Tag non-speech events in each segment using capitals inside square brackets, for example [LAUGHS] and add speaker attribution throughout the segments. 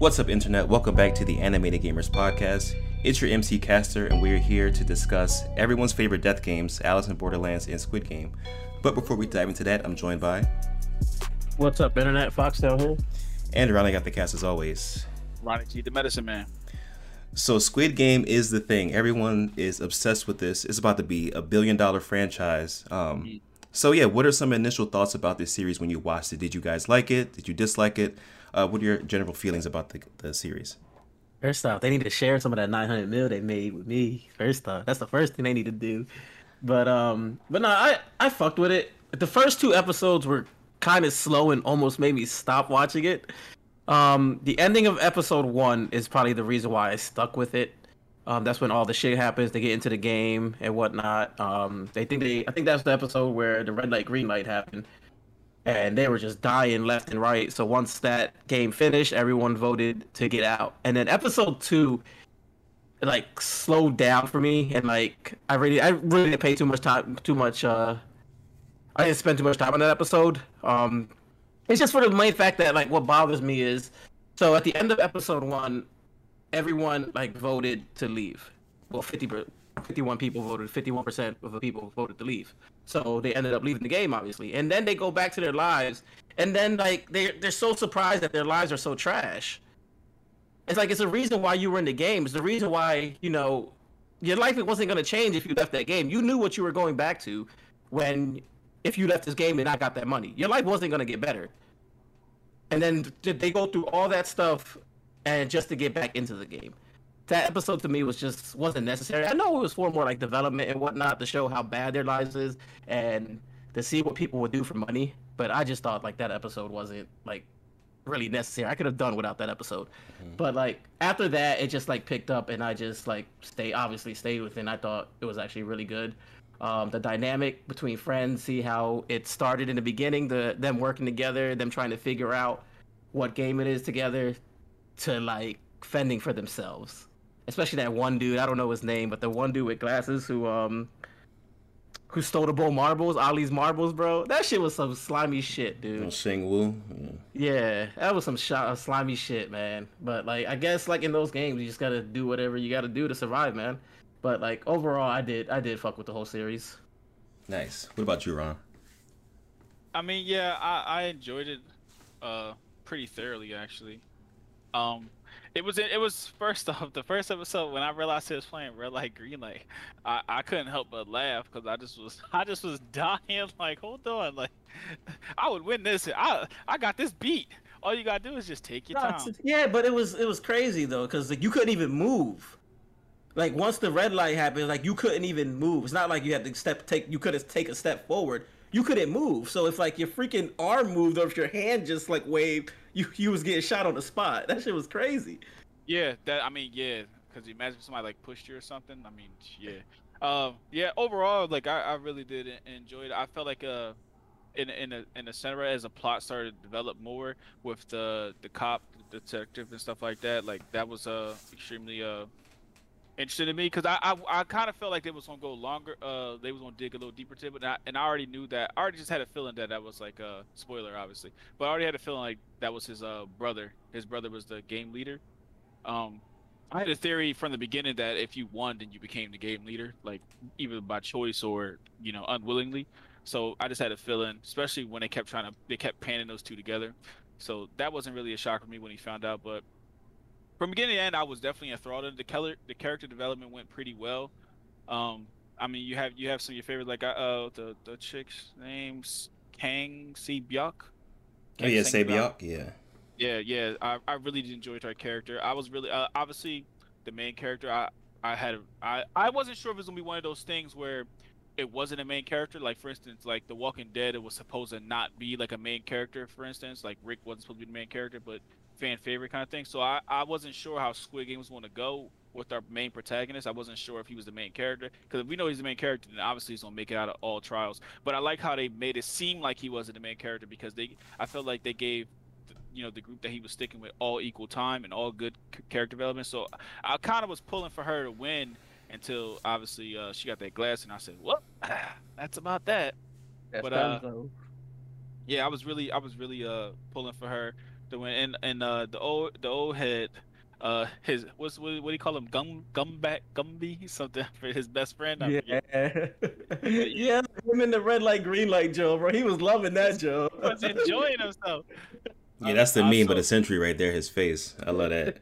Speaker 1: What's up, Internet? Welcome back to the Animated Gamers Podcast. It's your MC Caster, and we're here to discuss everyone's favorite death games, Alice in Borderlands and Squid Game. But before we dive into that, I'm joined by
Speaker 2: What's up, Internet? Foxtail here.
Speaker 1: and Ronnie got the cast as always.
Speaker 3: Ronnie G, the medicine man.
Speaker 1: So Squid Game is the thing. Everyone is obsessed with this. It's about to be a billion dollar franchise. Um, so yeah, what are some initial thoughts about this series when you watched it? Did you guys like it? Did you dislike it? Uh, what are your general feelings about the, the series?
Speaker 2: First off, they need to share some of that 900 mil they made with me. First off, that's the first thing they need to do. But um, but no, I I fucked with it. The first two episodes were kind of slow and almost made me stop watching it. Um, the ending of episode one is probably the reason why I stuck with it. Um, that's when all the shit happens. They get into the game and whatnot. Um, they think they, I think that's the episode where the red light, green light happened, and they were just dying left and right. So once that game finished, everyone voted to get out. And then episode two, like slowed down for me, and like I really, I really didn't pay too much time, too much. uh I didn't spend too much time on that episode. Um, it's just for the main fact that like what bothers me is, so at the end of episode one, everyone like voted to leave. Well, 50, per- 51 people voted. Fifty-one percent of the people voted to leave. So they ended up leaving the game, obviously. And then they go back to their lives, and then like they they're so surprised that their lives are so trash. It's like it's a reason why you were in the game. It's the reason why you know your life wasn't gonna change if you left that game. You knew what you were going back to when if you left this game and I got that money. Your life wasn't gonna get better. And then they go through all that stuff and just to get back into the game. That episode to me was just wasn't necessary. I know it was for more like development and whatnot to show how bad their lives is and to see what people would do for money. But I just thought like that episode wasn't like really necessary. I could have done without that episode. But like after that, it just like picked up and I just like stay obviously stayed with it. I thought it was actually really good. Um, the dynamic between friends, see how it started in the beginning, the them working together, them trying to figure out what game it is together, to like fending for themselves. Especially that one dude, I don't know his name, but the one dude with glasses who um who stole the bowl marbles, Ali's marbles, bro. That shit was some slimy shit, dude.
Speaker 1: Shing Wu. Yeah.
Speaker 2: Yeah, that was some shot, slimy shit, man. But like, I guess like in those games, you just gotta do whatever you gotta do to survive, man. But like overall, I did, I did fuck with the whole series.
Speaker 1: Nice. What about you, Ron?
Speaker 3: I mean, yeah, I, I enjoyed it uh pretty thoroughly actually. Um it was it was first [LAUGHS] off the first episode when I realized he was playing red light green light, I, I couldn't help but laugh because I just was [LAUGHS] I just was dying [LAUGHS] like hold on like I would win this I I got this beat. All you gotta do is just take your
Speaker 2: No,
Speaker 3: time.
Speaker 2: yeah, but it was it was crazy though, cause like you couldn't even move. Like once the red light happened, like you couldn't even move. It's not like you had to step take you couldn't take a step forward. You couldn't move. So if like your freaking arm moved or if your hand just like waved, you you was getting shot on the spot. That shit was crazy.
Speaker 3: Yeah, that I mean, yeah, because imagine somebody like pushed you or something. I mean, yeah, um, yeah. Overall, like I, I really did enjoy it. I felt like uh, in in the in the center as the plot started to develop more with the the cop, the detective, and stuff like that. Like that was uh extremely uh interesting to me because I I, I kind of felt like they was gonna go longer. Uh, they was gonna dig a little deeper to it, but I, and I already knew that. I already just had a feeling that that was like a spoiler, obviously, but I already had a feeling like that was his uh brother. His brother was the game leader. Um, I had a theory from the beginning that if you won, then you became the game leader, like either by choice or you know unwillingly. So I just had a feeling, especially when they kept trying to, they kept panning those two together. So that wasn't really a shock for me when he found out. But from beginning to end, I was definitely enthralled. The color, the character development went pretty well. Um, I mean, you have you have some of your favorites, like uh, the the chick's name's Kang Si Byuk.
Speaker 1: Oh yeah,
Speaker 3: Sang Byuk.
Speaker 1: Yeah.
Speaker 3: Yeah, yeah, I, I really did enjoy her character. I was really uh, obviously the main character. I I had I I wasn't sure if it was gonna be one of those things where it wasn't a main character. Like for instance, like The Walking Dead, it was supposed to not be like a main character. For instance, like Rick wasn't supposed to be the main character, but fan favorite kind of thing. So I I wasn't sure how Squid Game was going to go with our main protagonist. I wasn't sure if he was the main character because if we know he's the main character, then obviously he's gonna make it out of all trials. But I like how they made it seem like he wasn't the main character because they I felt like they gave you know the group that he was sticking with all equal time and all good c- character development. So I kind of was pulling for her to win until obviously uh, she got that glass, and I said, "Well, [SIGHS] that's about that."
Speaker 2: That's
Speaker 3: But, uh, yeah, I was really I was really uh pulling for her. The one and and uh the old the old head, uh his what's what, what do you call him gum gumback gumby [LAUGHS] something for his best friend. I [LAUGHS]
Speaker 2: Yeah, yeah, him in the red light, green light, Joe, bro. He was loving that, Joe.
Speaker 3: He [LAUGHS] was enjoying himself.
Speaker 1: Yeah, that's the
Speaker 3: I- I
Speaker 1: meme of
Speaker 3: saw-
Speaker 1: the century right there. His face. I love that.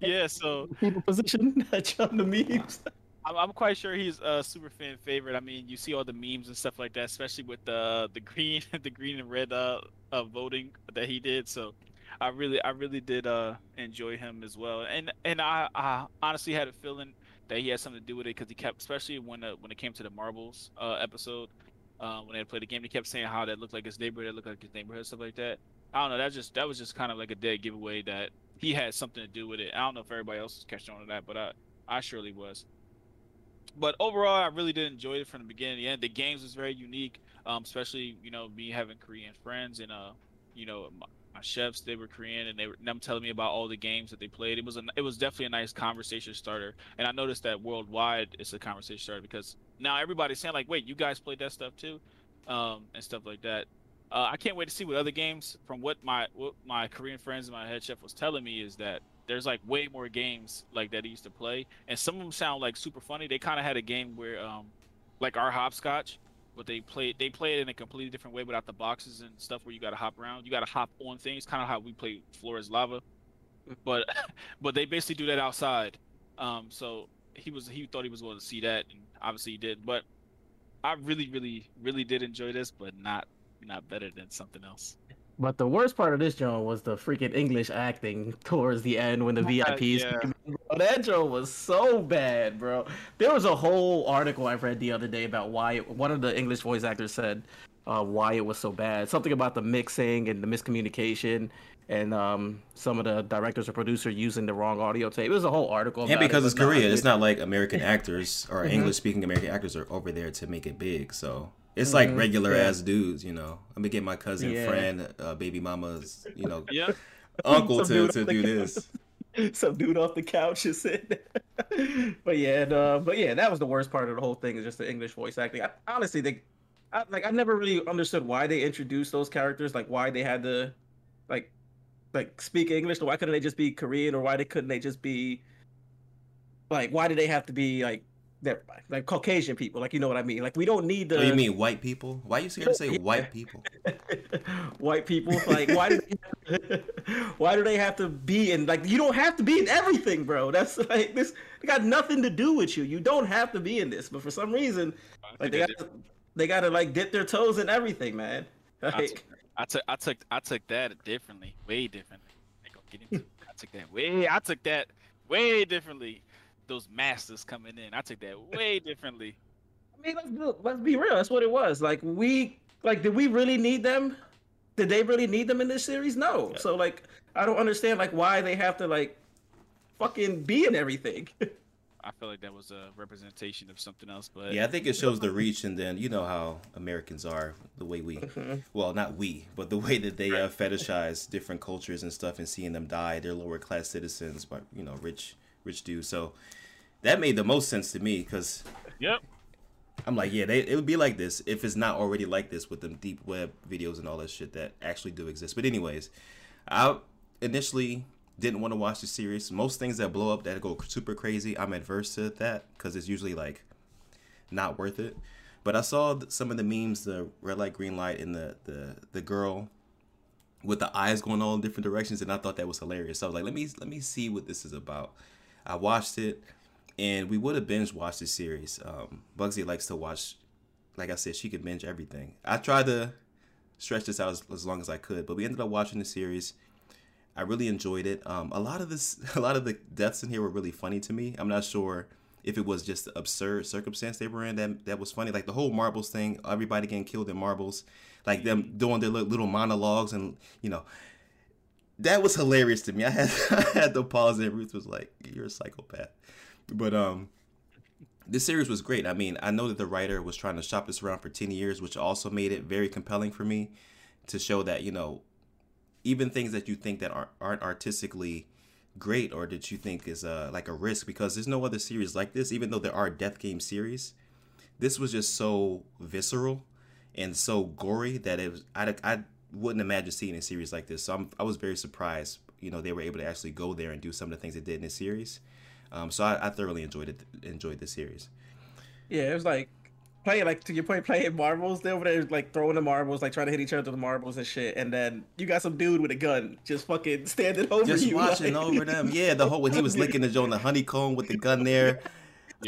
Speaker 3: yeah, so
Speaker 2: People position Joe the memes.
Speaker 3: I'm, I'm quite sure he's a super fan favorite. I mean, you see all the memes and stuff like that, especially with the the green, the green and red uh, uh voting that he did. So, I really, I really did uh enjoy him as well. And and I, I honestly had a feeling that he had something to do with it because he kept, especially when uh, when it came to the marbles uh episode, uh, when they had played the game, he kept saying how that looked like his neighborhood, that looked like his neighborhood, stuff like that. I don't know. That just that was just kind of like a dead giveaway that he had something to do with it. I don't know if everybody else was catching on to that, but I I surely was but overall, I really did enjoy it from the beginning to the end. The games was very unique, um, especially you know me having Korean friends and uh, you know my, my chefs they were Korean and they were them telling me about all the games that they played. It was a it was definitely a nice conversation starter, and I noticed that worldwide it's a conversation starter because now everybody's saying like, wait, you guys played that stuff too, um, and stuff like that. Uh, I can't wait to see what other games. From what my what my Korean friends and my head chef was telling me is that there's like way more games like that he used to play, and some of them sound like super funny. They kind of had a game where, um, like our hopscotch, but they played they play it in a completely different way without the boxes and stuff where you got to hop around. You got to hop on things, kind of how we play Floor is Lava, but [LAUGHS] but they basically do that outside. Um, so he was he thought he was going to see that, and obviously he did. But I really, really, really did enjoy this, but not not better than something else.
Speaker 2: But the worst part of this, Joe, was the freaking English acting [LAUGHS] towards the end when the VIPs. [LAUGHS]
Speaker 3: yeah.
Speaker 2: came in. Bro, that Joe was so bad, bro. There was a whole article I read the other day about why it, one of the English voice actors said uh, why it was so bad. Something about the mixing and the miscommunication, and um, some of the directors or producer using the wrong audio tape. It was a whole article.
Speaker 1: And
Speaker 2: about
Speaker 1: because
Speaker 2: it,
Speaker 1: it's
Speaker 2: but nah,
Speaker 1: Korea, it's not like American actors or
Speaker 2: Mhm.
Speaker 1: English speaking American actors are over there to make it big. So it's like
Speaker 2: Mhm,
Speaker 1: regular
Speaker 2: yeah.
Speaker 1: ass dudes, you know. I'm gonna get my cousin,
Speaker 2: Yeah.
Speaker 1: friend, uh, baby mama's, you know,
Speaker 3: Yeah,
Speaker 1: uncle [LAUGHS] to, to do this. [LAUGHS]
Speaker 2: Some dude off the couch is sitting. [LAUGHS] but yeah, and, uh, but yeah, that was the worst part of the whole thing is just the English voice acting. I, honestly, they, I, like, I never really understood why they introduced those characters, like why they had to, like, like speak English. Or why couldn't they just be Korean, or why they couldn't they just be, like, why do they have to be like, they're like Caucasian people? Like, you know what I mean? Like, we don't need the.
Speaker 1: Oh, you mean white people? Why are you scared to say
Speaker 2: Yeah.
Speaker 1: white people? [LAUGHS]
Speaker 2: white people like why do they, why do they have to be in like you don't have to be in everything bro that's like this they got nothing to do with you you don't have to be in this but for some reason like they got to, they got to like dip their toes in everything man
Speaker 3: I
Speaker 2: like
Speaker 3: took, I took I took I took that differently, way differently. Ain't get into. I took that way I took that way differently. Those masters coming in, I took that way [LAUGHS] differently.
Speaker 2: I mean let's be, let's be real. That's what it was. Like we like did we really need them? Did they really need them in this series? No. So like I don't understand like why they have to like fucking be in everything. [LAUGHS]
Speaker 3: I feel like that was a representation of something else, but
Speaker 1: Yeah, I think it shows the [LAUGHS] reach, and then you know how Americans are, the way we,
Speaker 2: Mhm.
Speaker 1: well, not we, but the way that they uh, fetishize different cultures and stuff, and seeing them die, they're lower class citizens, but you know, rich, rich dudes. So that made the most sense to me because
Speaker 3: yep.
Speaker 1: I'm like, yeah, they, it would be like this if it's not already like this with them deep web videos and all that shit that actually do exist. But anyways, I initially didn't want to watch the series. Most things that blow up that go super crazy, I'm adverse to that because it's usually like not worth it. But I saw some of the memes, the red light, green light, and the the the girl with the eyes going all in different directions, and I thought that was hilarious. So I was like, let me let me see what this is about. I watched it, and we would have binge watched the series. Um, Bugsy likes to watch, like I said, she could binge everything. I tried to stretch this out as, as long as I could, but we ended up watching the series. I really enjoyed it. Um, a lot of this, [LAUGHS] a lot of the deaths in here were really funny to me. I'm not sure if it was just the absurd circumstance they were in that that was funny. Like the whole marbles thing, everybody getting killed in marbles, like them doing their little monologues, and you know, that was hilarious to me. I had [LAUGHS] I had to pause, and Ruth was like, "You're a psychopath," but um. This series was great. I mean, I know that the writer was trying to shop this around for 10 years, which also made it very compelling for me to show that, you know, even things that you think that aren't, aren't artistically great or that you think is uh, like a risk because there's no other series like this even though there are death game series this was just so visceral and so gory that it was I, I wouldn't imagine seeing a series like this. So I'm, I was very surprised. You know, they were able to actually go there and do some of the things they did in this series. Um, so I, I thoroughly enjoyed it. Enjoyed the series.
Speaker 2: Yeah, it was like playing like to your point, playing marbles. They over there like throwing the marbles, like trying to hit each other with the marbles and shit. And then you got some dude with a gun just fucking [LAUGHS] standing over
Speaker 1: Just
Speaker 2: you,
Speaker 1: watching
Speaker 2: like-
Speaker 1: over them. Yeah, the whole when he was [LAUGHS] licking the joint, the honeycomb with the gun there.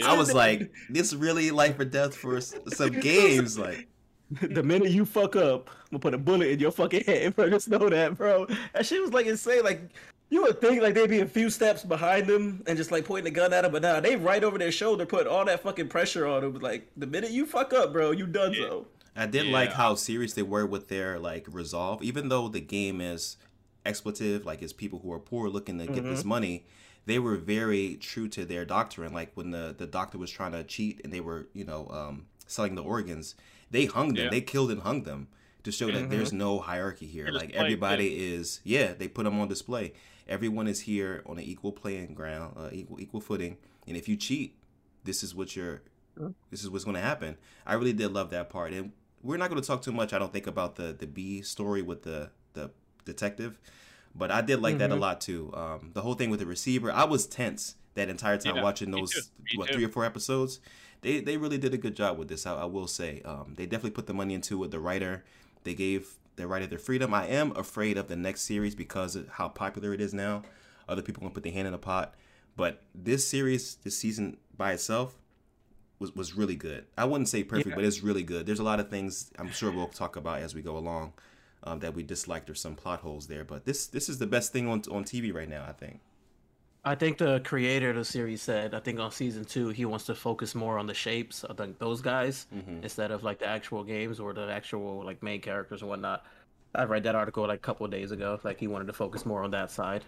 Speaker 1: I was like, this really life or death for some games. Like,
Speaker 2: the minute you fuck up, I'm gonna put a bullet in your fucking head, bro. Just know that, bro. That shit was like insane. Like you would think like they'd be a few steps behind them and just like pointing the gun at him, but now they right over their shoulder, putting all that fucking pressure on him. Like the minute you fuck up, bro, you done so.
Speaker 1: I did like how serious they were with their like resolve, even though the game is expletive, like it's people who are poor looking to get this money. They were very true to their doctrine. Like when the the doctor was trying to cheat and they were, you know, um, selling the organs, they hung them.
Speaker 3: Yeah.
Speaker 1: They killed and hung them to show that there's no hierarchy here.
Speaker 3: It was
Speaker 1: Like
Speaker 3: played
Speaker 1: everybody is, yeah, they put them on display. Everyone is here on an equal playing ground, uh, equal equal footing. And if you cheat, this is what you're this is what's going to happen. I really did love that part, and we're not going to talk too much. I don't think about the the B story with the the detective, but I did like that a lot too. Um, the whole thing with the receiver, I was tense that entire time
Speaker 3: Yeah,
Speaker 1: watching those
Speaker 3: too,
Speaker 1: what
Speaker 3: too.
Speaker 1: three or four episodes. They they really did a good job with this. I, I will say, um, they definitely put the money into it. The writer, they gave the writer their freedom. I am afraid of the next series because of how popular it is now. Other people gonna put their hand in the pot, but this series, this season by itself, was was really good. I wouldn't say perfect,
Speaker 2: Yeah.
Speaker 1: but it's really good. There's a lot of things I'm sure we'll talk about as we go along um, that we disliked or some plot holes there. But this this is the best thing on on TV right now. I think.
Speaker 2: I think the creator of the series said, I think on season two, he wants to focus more on the shapes of like those guys mm-hmm. instead of like the actual games or the actual like main characters and whatnot. I read that article like a couple of days ago. Like he wanted to focus more on that side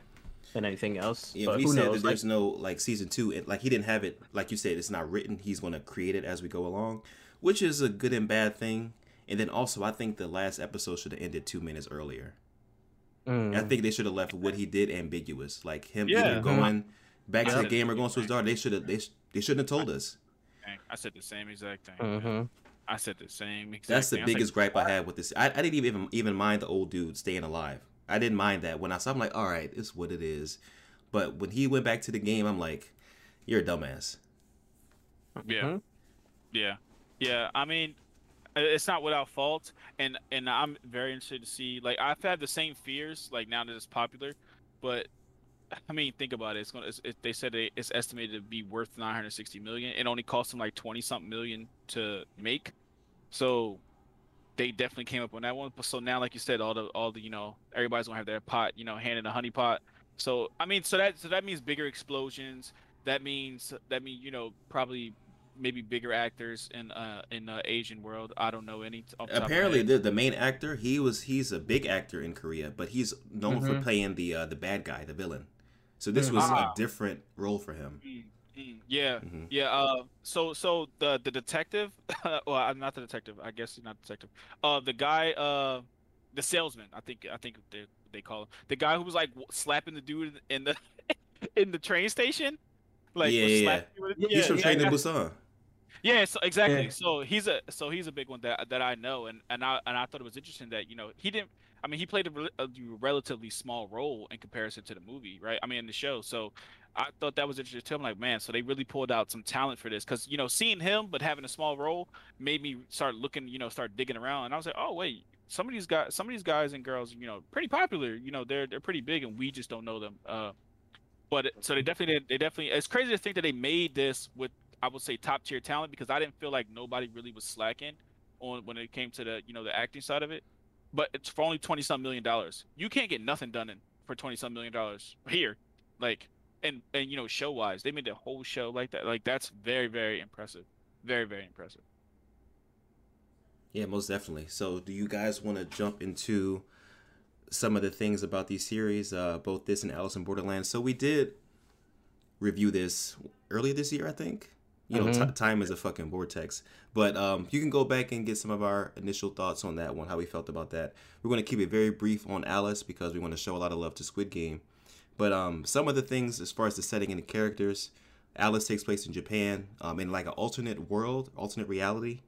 Speaker 2: than anything else.
Speaker 1: Yeah,
Speaker 2: but
Speaker 1: he
Speaker 2: who
Speaker 1: said
Speaker 2: knows?
Speaker 1: that there's
Speaker 2: like,
Speaker 1: no like season two. It, like he didn't have it. Like you said, it's not written. He's going to create it as we go along, which is a good and bad thing. And then also, I think the last episode should have ended two minutes earlier.
Speaker 2: Mm,
Speaker 1: I think they should have left what he did ambiguous, like him
Speaker 3: Yeah.
Speaker 1: either going back to the game or going to his daughter. They should have. They, sh- they shouldn't have told us.
Speaker 3: I said the same exact thing.
Speaker 2: mhm.
Speaker 3: I said the same exact thing.
Speaker 1: That's the
Speaker 3: thing. I like,
Speaker 1: biggest gripe I had with this. I, I didn't even even mind the old dude staying alive. I didn't mind that when I saw. I'm like, all right, it's what it is. But when he went back to the game, I'm like, you're a dumbass.
Speaker 3: Yeah.
Speaker 2: Mhm.
Speaker 3: Yeah, yeah. I mean, i- Uh, it's not without fault, and and I'm very interested to see. Like, I've had the same fears. Like now that it's popular, but I mean, think about it. It's gonna. It's, it, they said it, it's estimated to be worth 960 million. It only cost them like 20 something million to make. So they definitely came up on that one. So now, like you said, all the all the you know everybody's gonna have their pot, you know, hand in a honey pot. So I mean, so that so that means bigger explosions. That means that mean you know probably maybe bigger actors in uh in the Asian world. I don't know any. off the top of my
Speaker 1: Apparently, the the main actor, he was he's a big actor in Korea, but he's known for
Speaker 2: Mhm.
Speaker 1: playing the uh, the bad guy, the villain. So this was
Speaker 3: Ah.
Speaker 1: a different role for him.
Speaker 3: Mm, mm, yeah,
Speaker 1: Mhm.
Speaker 3: yeah. Uh, so so the the detective, [LAUGHS] well, I'm not the detective. I guess he's not detective. Uh, the guy, uh, the salesman. I think I think they they call him the guy who was like slapping the dude in the [LAUGHS] in the train station. Like
Speaker 1: Yeah,
Speaker 3: was
Speaker 1: yeah,
Speaker 3: with-
Speaker 2: Yeah,
Speaker 1: He's from
Speaker 2: yeah,
Speaker 1: Train to. Busan.
Speaker 3: Yeah, so exactly.
Speaker 2: Yeah.
Speaker 3: So he's a so he's a big one that that I know, and and I and I thought it was interesting that you know he didn't. I mean, he played a, a relatively small role in comparison to the movie, right? I mean, in the show. So I thought that was interesting too. I'm like, man, so they really pulled out some talent for this, because you know, seeing him but having a small role made me start looking, you know, start digging around, and I was like, oh wait, some of these guys, some of these guys and girls, you know, pretty popular. You know, they're they're pretty big, and we just don't know them. Uh, but it- so they definitely. They definitely. It's crazy to think that they made this with I would say top tier talent because I didn't feel like nobody really was slacking on when it came to the you know the acting side of it. But it's for only twenty some million dollars. You can't get nothing done in for twenty some million dollars here, like and and you know show wise, they made the whole show like that. Like that's very very impressive, very very impressive.
Speaker 1: Yeah, most definitely. So, do you guys want to jump into some of the things about these series, uh, both this and Alice in Borderlands? So, we did review this earlier this year, I think. You know,
Speaker 2: Mhm.
Speaker 1: t- time is a fucking vortex. But um, you can go back and get some of our initial thoughts on that one, how we felt about that. We're going to keep it very brief on Alice because we want to show a lot of love to Squid Game. But um, some of the things, as far as the setting and the characters, Alice takes place in Japan, um, in like an alternate world, alternate reality,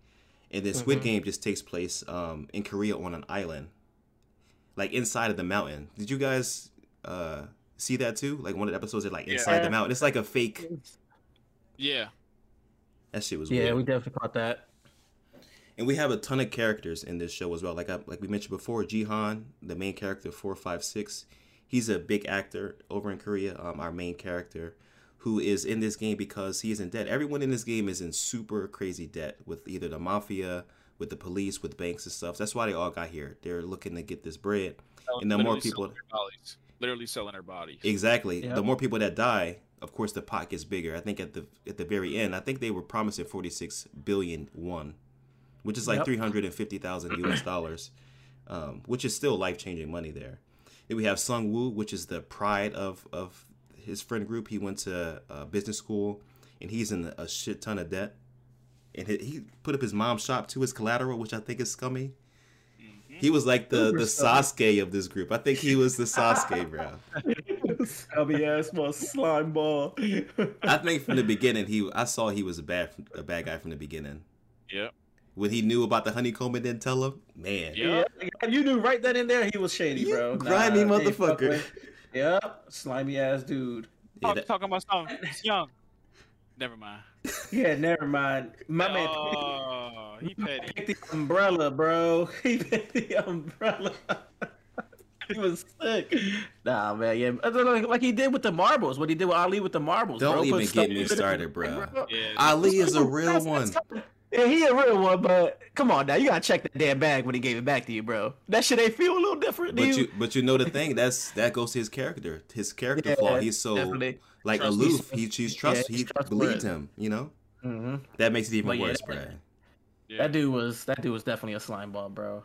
Speaker 1: and then Squid
Speaker 2: Mhm.
Speaker 1: Game just takes place um, in Korea on an island. like inside of the mountain. Did you guys uh see that too? Like one of the episodes are like inside the mountain. It's like a fake.
Speaker 3: Yeah.
Speaker 1: That shit was
Speaker 2: Yeah,
Speaker 1: weird.
Speaker 2: we definitely caught that.
Speaker 1: And we have a ton of characters in this show as well. Like I, like we mentioned before, Jihan, the main character, four five six. He's a big actor over in Korea. Um, our main character, who is in this game because he is in debt. Everyone in this game is in super crazy debt with either the mafia, with the police, with banks and stuff. That's why they all got here. They're looking to get this bread. And the more people-
Speaker 3: selling their bodies. literally selling their bodies.
Speaker 1: Exactly.
Speaker 2: Yep.
Speaker 1: The more people that die, of course, the pot gets bigger. I think at the at the very end, I think they were promising forty six billion one, which is like
Speaker 2: Yep.
Speaker 1: three hundred and fifty thousand [CLEARS THROAT] U.S. dollars, um, which is still life changing money there. Then we have Sung Woo, which is the pride of of his friend group. He went to uh, business school, and he's in a shit ton of debt. And he, he put up his mom's shop to his collateral, which I think is scummy. He was like the
Speaker 2: Super
Speaker 1: the
Speaker 2: scummy.
Speaker 1: Sasuke of this group. I think he was the Sasuke, bro. [LAUGHS]
Speaker 2: Scummy ass small slime ball.
Speaker 1: I think from the beginning he I saw he was a bad a bad guy from the beginning.
Speaker 3: Yep.
Speaker 1: When he knew about the honeycomb and didn't tell him, man.
Speaker 3: Yeah.
Speaker 2: yeah, you knew right then and there he was shady,
Speaker 1: You
Speaker 2: bro.
Speaker 1: grimy
Speaker 2: Nah,
Speaker 1: motherfucker.
Speaker 2: Yep, slimy ass dude.
Speaker 1: Yeah,
Speaker 3: Talk,
Speaker 1: that-
Speaker 3: talking about something. [LAUGHS] It's young. Never mind.
Speaker 2: Yeah, never mind. My man
Speaker 3: Oh, he petty. [LAUGHS]
Speaker 2: picked the umbrella, bro. [LAUGHS] He picked the umbrella. He [LAUGHS] was sick. Nah, man, yeah. I Like he did with the marbles. What he did with Ali with the marbles.
Speaker 1: Don't
Speaker 2: bro.
Speaker 1: Even get me
Speaker 2: it.
Speaker 1: started, [LAUGHS] bro.
Speaker 3: Yeah.
Speaker 1: Ali is a real one.
Speaker 2: Yeah, he a real one, but come on now, you gotta check that damn bag when he gave it back to you, bro. That shit ain't feel a little different,
Speaker 1: But
Speaker 2: dude.
Speaker 1: you but you know the thing, that's that goes to his character. His character flaw. He's so
Speaker 2: definitely.
Speaker 1: like
Speaker 2: Trust-
Speaker 1: aloof. He he's trust
Speaker 2: he's
Speaker 1: he
Speaker 2: trustworthy.
Speaker 1: believes him, you know?
Speaker 2: Mhm.
Speaker 1: That makes it even
Speaker 2: But
Speaker 1: worse,
Speaker 2: that-
Speaker 1: bro.
Speaker 3: Yeah.
Speaker 2: That dude was that dude was definitely a slime ball, bro.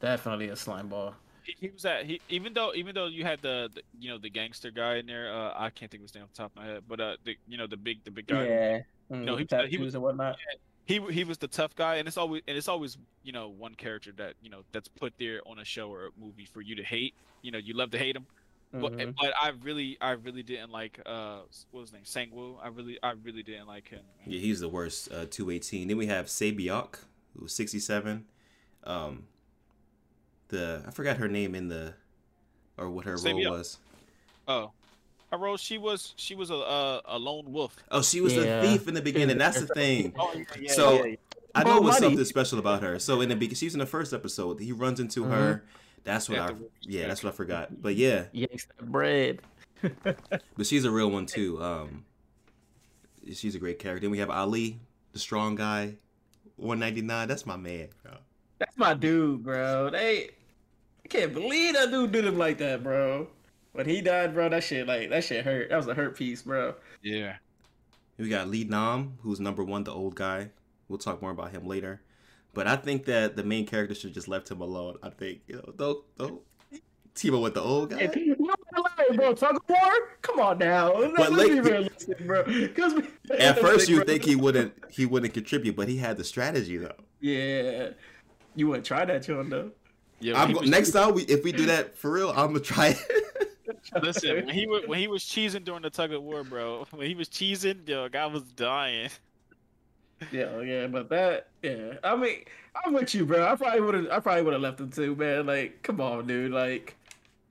Speaker 2: Definitely a slime ball.
Speaker 3: He, he was at he even though even though you had the, the you know the gangster guy in there uh I can't think of his name off the top of my head but uh the you know the big the big guy
Speaker 2: Yeah.
Speaker 3: No,
Speaker 2: Mm,
Speaker 3: he-
Speaker 2: tattoos
Speaker 3: he was-
Speaker 2: and whatnot.
Speaker 3: he he was the tough guy and it's always and it's always you know one character that you know that's put there on a show or a movie for you to hate you know you love to hate him but
Speaker 2: Mhm.
Speaker 3: but I really I really didn't like uh what was his name Sangwoo I really I really didn't like him
Speaker 1: Yeah, he's the worst. Uh, two eighteen. Then we have Sabiok, who was sixty seven. Um, the I forgot her name in the, or what her
Speaker 3: Sabiok.
Speaker 1: role was.
Speaker 3: oh her role she was she was a a, a lone wolf
Speaker 1: Oh, she was
Speaker 2: Yeah.
Speaker 1: the thief in the beginning. That's the thing.
Speaker 3: oh yeah,
Speaker 1: So I know
Speaker 2: More
Speaker 1: it was something special about her. So in the be- she's in the first episode. He runs into her. That's what I yeah.
Speaker 3: yeah.
Speaker 1: That's what I forgot. But yeah,
Speaker 2: Yanks that bread. [LAUGHS]
Speaker 1: but she's a real one too. Um, she's a great character. Then we have Ali, the strong guy, one ninety nine. That's my man. Bro.
Speaker 2: That's my dude, bro. They I can't believe that dude did him like that, bro. When he died, bro, that shit like that shit hurt. That was a hurt piece, bro.
Speaker 3: yeah
Speaker 1: We got Lee Nam, who's number one, the old guy. We'll talk more about him later. But I think that the main character should just left him alone. I think you know, don't don't team up with the old guy.
Speaker 2: You know what, bro? Tug of war? Come on now.
Speaker 1: But
Speaker 2: Let's be
Speaker 1: like-
Speaker 2: realistic, bro. 'Cause
Speaker 1: At [LAUGHS] first, you think he wouldn't he wouldn't contribute, but he had the strategy though.
Speaker 2: Yeah. You wouldn't try that, John, though.
Speaker 3: Yeah
Speaker 1: I'm go-
Speaker 3: was-
Speaker 1: next time we if we do that for real, I'm gonna try it.
Speaker 3: Listen, when he was when he was cheesing during the tug of war, bro. [LAUGHS] When he was cheesing, yo, guy was dying. [LAUGHS]
Speaker 2: Yeah, oh, yeah, but that, yeah. I mean, I'm with you, bro. I probably would have, I probably would have left him too, man. Like, come on, dude. Like,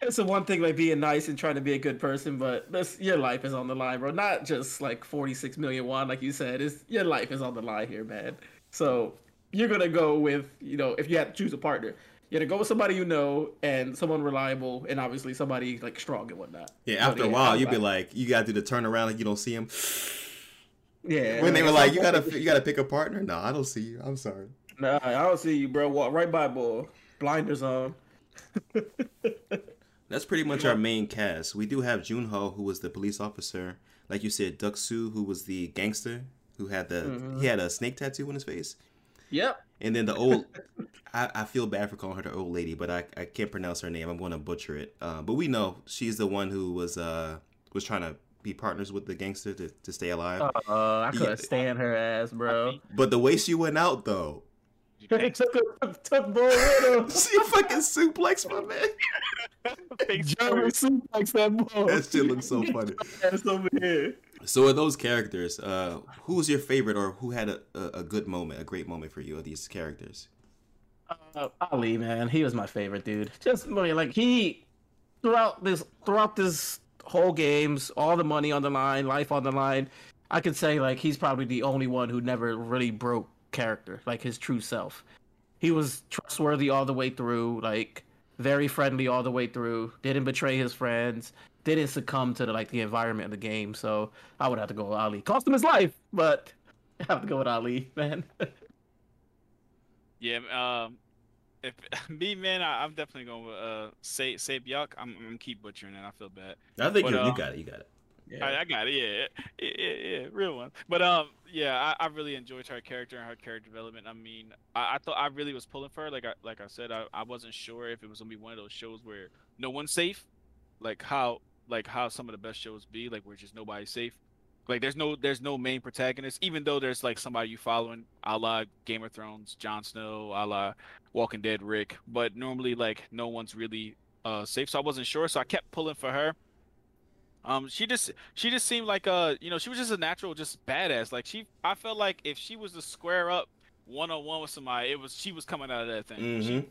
Speaker 2: it's the one thing like being nice and trying to be a good person, but this your life is on the line, bro. Not just like 46 million won, like you said. It's your life is on the line here, man. So you're gonna go with, you know, if you had to choose a partner, you're gonna go with somebody you know and someone reliable, and obviously somebody like strong and whatnot.
Speaker 1: Yeah, after a while, you'd be
Speaker 2: like-
Speaker 1: you gotta do the turnaround like you don't see him.
Speaker 2: yeah.
Speaker 1: When they were like, you gotta you gotta pick a partner. No, I don't see you. I'm sorry.
Speaker 2: Nah, I don't see you, bro. Walk right by, boy. Blinders on. [LAUGHS]
Speaker 1: That's pretty much our main cast. We do have Junho, who was the police officer. Like you said, Duck Soo, who was the gangster, who had the
Speaker 2: Mhm.
Speaker 1: he had a snake tattoo on his face.
Speaker 2: Yep.
Speaker 1: And then the old, [LAUGHS] I, I feel bad for calling her the old lady, but I, I can't pronounce her name. I'm going to butcher it. Uh, but we know she's the one who was uh was trying to be partners with the gangster to, to stay alive.
Speaker 2: Uh, I couldn't
Speaker 1: Yeah.
Speaker 2: stand her ass, bro.
Speaker 1: But the way she went out though, [LAUGHS]
Speaker 2: took, took, took boy with him. [LAUGHS]
Speaker 1: she fucking suplexed my man.
Speaker 2: German suplex that boy.
Speaker 1: That shit looks so funny.
Speaker 2: Ass over here.
Speaker 1: So are those characters? Uh, who's your favorite, or who had a, a, a good moment, a great moment for you of these characters?
Speaker 2: Uh, Ali, man, he was my favorite dude. Just like he throughout this throughout this whole games, all the money on the line, life on the line. I could say like he's probably the only one who never really broke character, like his true self. He was trustworthy all the way through, like very friendly all the way through. Didn't betray his friends. Didn't succumb to the like the environment of the game. So I would have to go with Ali. Cost him his life, but [LAUGHS] I have to go with Ali, man. [LAUGHS]
Speaker 3: yeah, um, if [LAUGHS] me, man, I, am definitely going with uh, say say Yuck. I'm, I'm keep butchering it. I feel bad.
Speaker 1: I think but, uh, you got it. You got it.
Speaker 3: Yeah. I, I, got it. Yeah. Yeah, yeah, yeah, real one. But um, yeah, I, I really enjoyed her character and her character development. I mean, I, I thought I really was pulling for her. Like I like I said, I, I wasn't sure if it was gonna be one of those shows where no one's safe, like how like how some of the best shows be, like where just nobody's safe. Like there's no there's no main protagonist, even though there's like somebody you following, a la Game of Thrones, Jon Snow, a la Walking Dead Rick. But normally like no one's really uh safe. So I wasn't sure. So I kept pulling for her. Um, she just she just seemed like uh you know she was just a natural just badass. Like she I felt like if she was to square up one on one with somebody, it was she was coming out of that thing.
Speaker 1: Mm-hmm.
Speaker 3: She,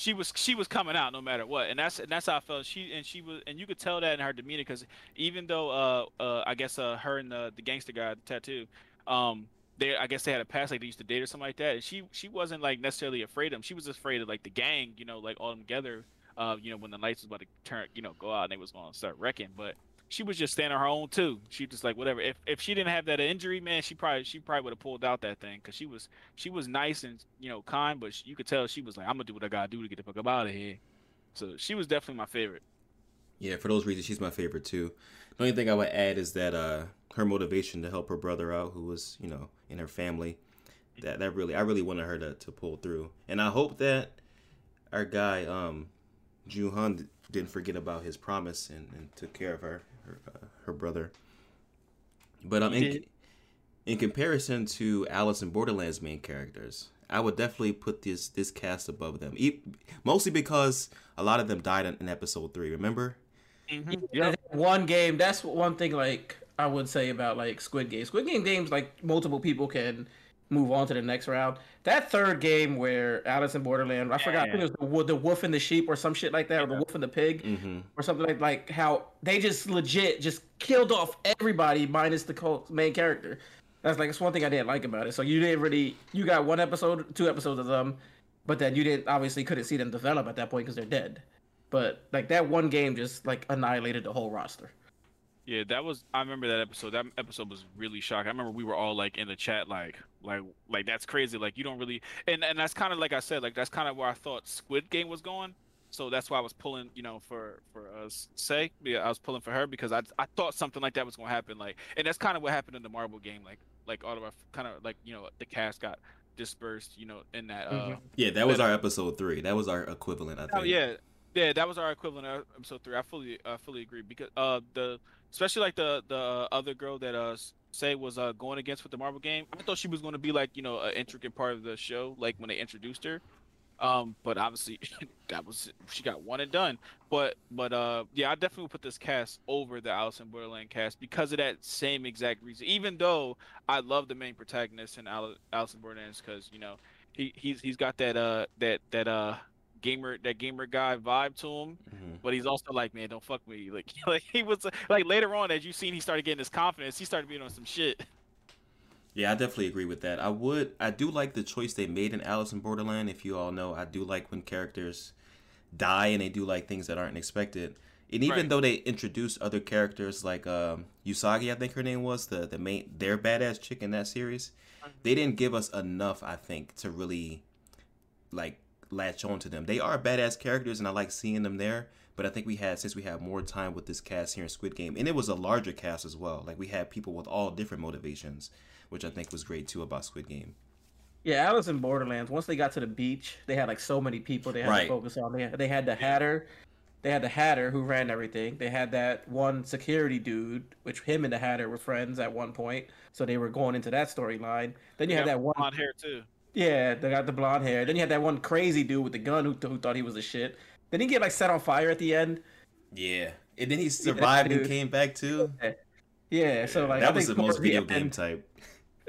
Speaker 3: she was she was coming out no matter what, and that's and that's how I felt. She and she was, and you could tell that in her demeanor because even though uh uh I guess uh her and the the gangster guy the tattoo, um they I guess they had a past like they used to date or something like that, and she she wasn't like necessarily afraid of him. She was afraid of like the gang, you know, like all them together. Uh, you know, when the lights was about to turn, you know, go out, and they was gonna start wrecking. But she was just standing her own too. She just like whatever. If if she didn't have that injury, man, she probably she probably would have pulled out that thing because she was she was nice and you know kind, but she, you could tell she was like, I'm gonna do what I gotta do to get the fuck up out of here. So she was definitely my favorite.
Speaker 1: Yeah, for those reasons, she's my favorite too. The only thing I would add is that uh, her motivation to help her brother out, who was you know in her family, that that really I really wanted her to to pull through, and I hope that our guy um, Ju Hun didn't forget about his promise and, and took care of her her, uh, her brother. But um, in, in comparison to Alice in Borderlands main characters, I would definitely put this this cast above them. E- mostly because a lot of them died in, in episode three. Remember?
Speaker 2: Mm-hmm. Yep. One game. That's one thing. Like I would say about like Squid Game. Squid Game games, like multiple people can move on to the next round. That third game where Alice in Borderland, I forgot, yeah. I think it was the, the wolf and the sheep or some shit like that, yeah. or the wolf and the pig,
Speaker 1: mm-hmm.
Speaker 2: or something like like how they just legit just killed off everybody minus the main character. That's like it's one thing I didn't like about it. So you didn't really you got one episode, two episodes of them, but then you didn't obviously couldn't see them develop at that point because they're dead. But like that one game just like annihilated the whole roster.
Speaker 3: Yeah, that was. I remember that episode. That episode was really shocking. I remember we were all like in the chat, like, like, like that's crazy. Like you don't really, and and that's kind of like I said, like that's kind of where I thought Squid Game was going. So that's why I was pulling, you know, for for us say, yeah, I was pulling for her because I I thought something like that was gonna happen. Like, and that's kind of what happened in the marble game. Like, like all of our kind of like you know the cast got dispersed, you know, in that. Mm-hmm. Uh,
Speaker 1: yeah, that was our episode three. That was our equivalent. I oh, think.
Speaker 3: Oh yeah, yeah, that was our equivalent of episode three. I fully I fully agree because uh the especially like the the other girl that uh say was uh going against with the marble game. I thought she was going to be like you know an intricate part of the show, like when they introduced her. Um, but obviously [LAUGHS] that was she got one and done. But but uh yeah, I definitely would put this cast over the Alice in Borderland cast because of that same exact reason. Even though I love the main protagonist in Alice in Borderlands because you know he he's he's got that uh that that uh gamer that gamer guy vibe to him, mm-hmm. but he's also like, man, don't fuck me. [LAUGHS] Like, like he was like later on, as you seen, he started getting his confidence. He started being on some shit.
Speaker 1: Yeah, I definitely agree with that. I would, I do like the choice they made in Alice in Borderland. If you all know, I do like when characters die and they do like things that aren't expected. And even right. though they introduced other characters like um, Usagi, I think her name was the the main their badass chick in that series, mm-hmm. they didn't give us enough, I think, to really like latch on to them. They are badass characters, and I like seeing them there. But I think we had since we had more time with this cast here in Squid Game, and it was a larger cast as well. Like we had people with all different motivations, which I think was great too about Squid Game.
Speaker 2: Yeah, Alice in Borderlands. Once they got to the beach, they had like so many people they had right. to focus on. They had, they had the Hatter, they had the Hatter who ran everything. They had that one security dude, which him and the Hatter were friends at one point, so they were going into that storyline. Then you had that one
Speaker 3: blonde hair too.
Speaker 2: Yeah, they got the blonde hair. Then you had that one crazy dude with the gun who, who thought he was a shit. Then he get like set on fire at the end.
Speaker 1: Yeah, and then he survived yeah, and came back too.
Speaker 2: Yeah, so like
Speaker 1: that I was the most video game end, type.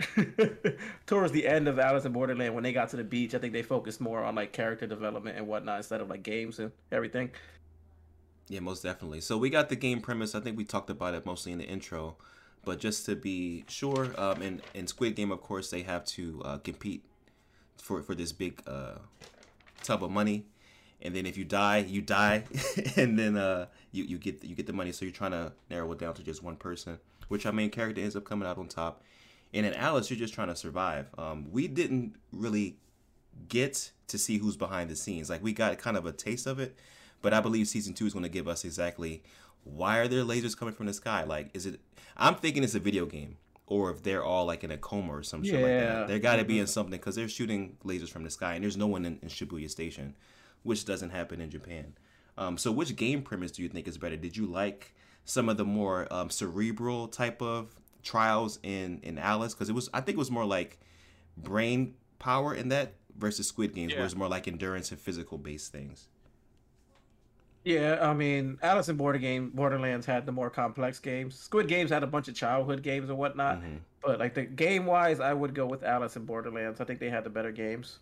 Speaker 1: [LAUGHS]
Speaker 2: towards the end of Alice in Borderland, when they got to the beach, I think they focused more on like character development and whatnot instead of like games and everything.
Speaker 1: Yeah, most definitely. So we got the game premise. I think we talked about it mostly in the intro, but just to be sure, um, in in Squid Game, of course, they have to uh, compete for for this big uh, tub of money, and then if you die, you die, [LAUGHS] and then uh, you you get you get the money. So you're trying to narrow it down to just one person, which our main character ends up coming out on top. And in Alice, you're just trying to survive. Um, we didn't really get to see who's behind the scenes. Like we got kind of a taste of it, but I believe season two is going to give us exactly why are there lasers coming from the sky? Like, is it? I'm thinking it's a video game, or if they're all like in a coma or some shit like that. There got to be in something because they're shooting lasers from the sky, and there's no one in, in Shibuya Station, which doesn't happen in Japan. Um, so, which game premise do you think is better? Did you like some of the more um, cerebral type of trials in in Alice? Because it was, I think, it was more like brain power in that versus Squid Games,
Speaker 3: Yeah.
Speaker 1: where it's more like endurance and physical based things.
Speaker 2: Yeah, I mean, Alice in Border Game Borderlands had the more complex games. Squid Games had a bunch of childhood games and whatnot,
Speaker 1: Mhm.
Speaker 2: but like the game wise, I would go with Alice in Borderlands. I think they had the better games.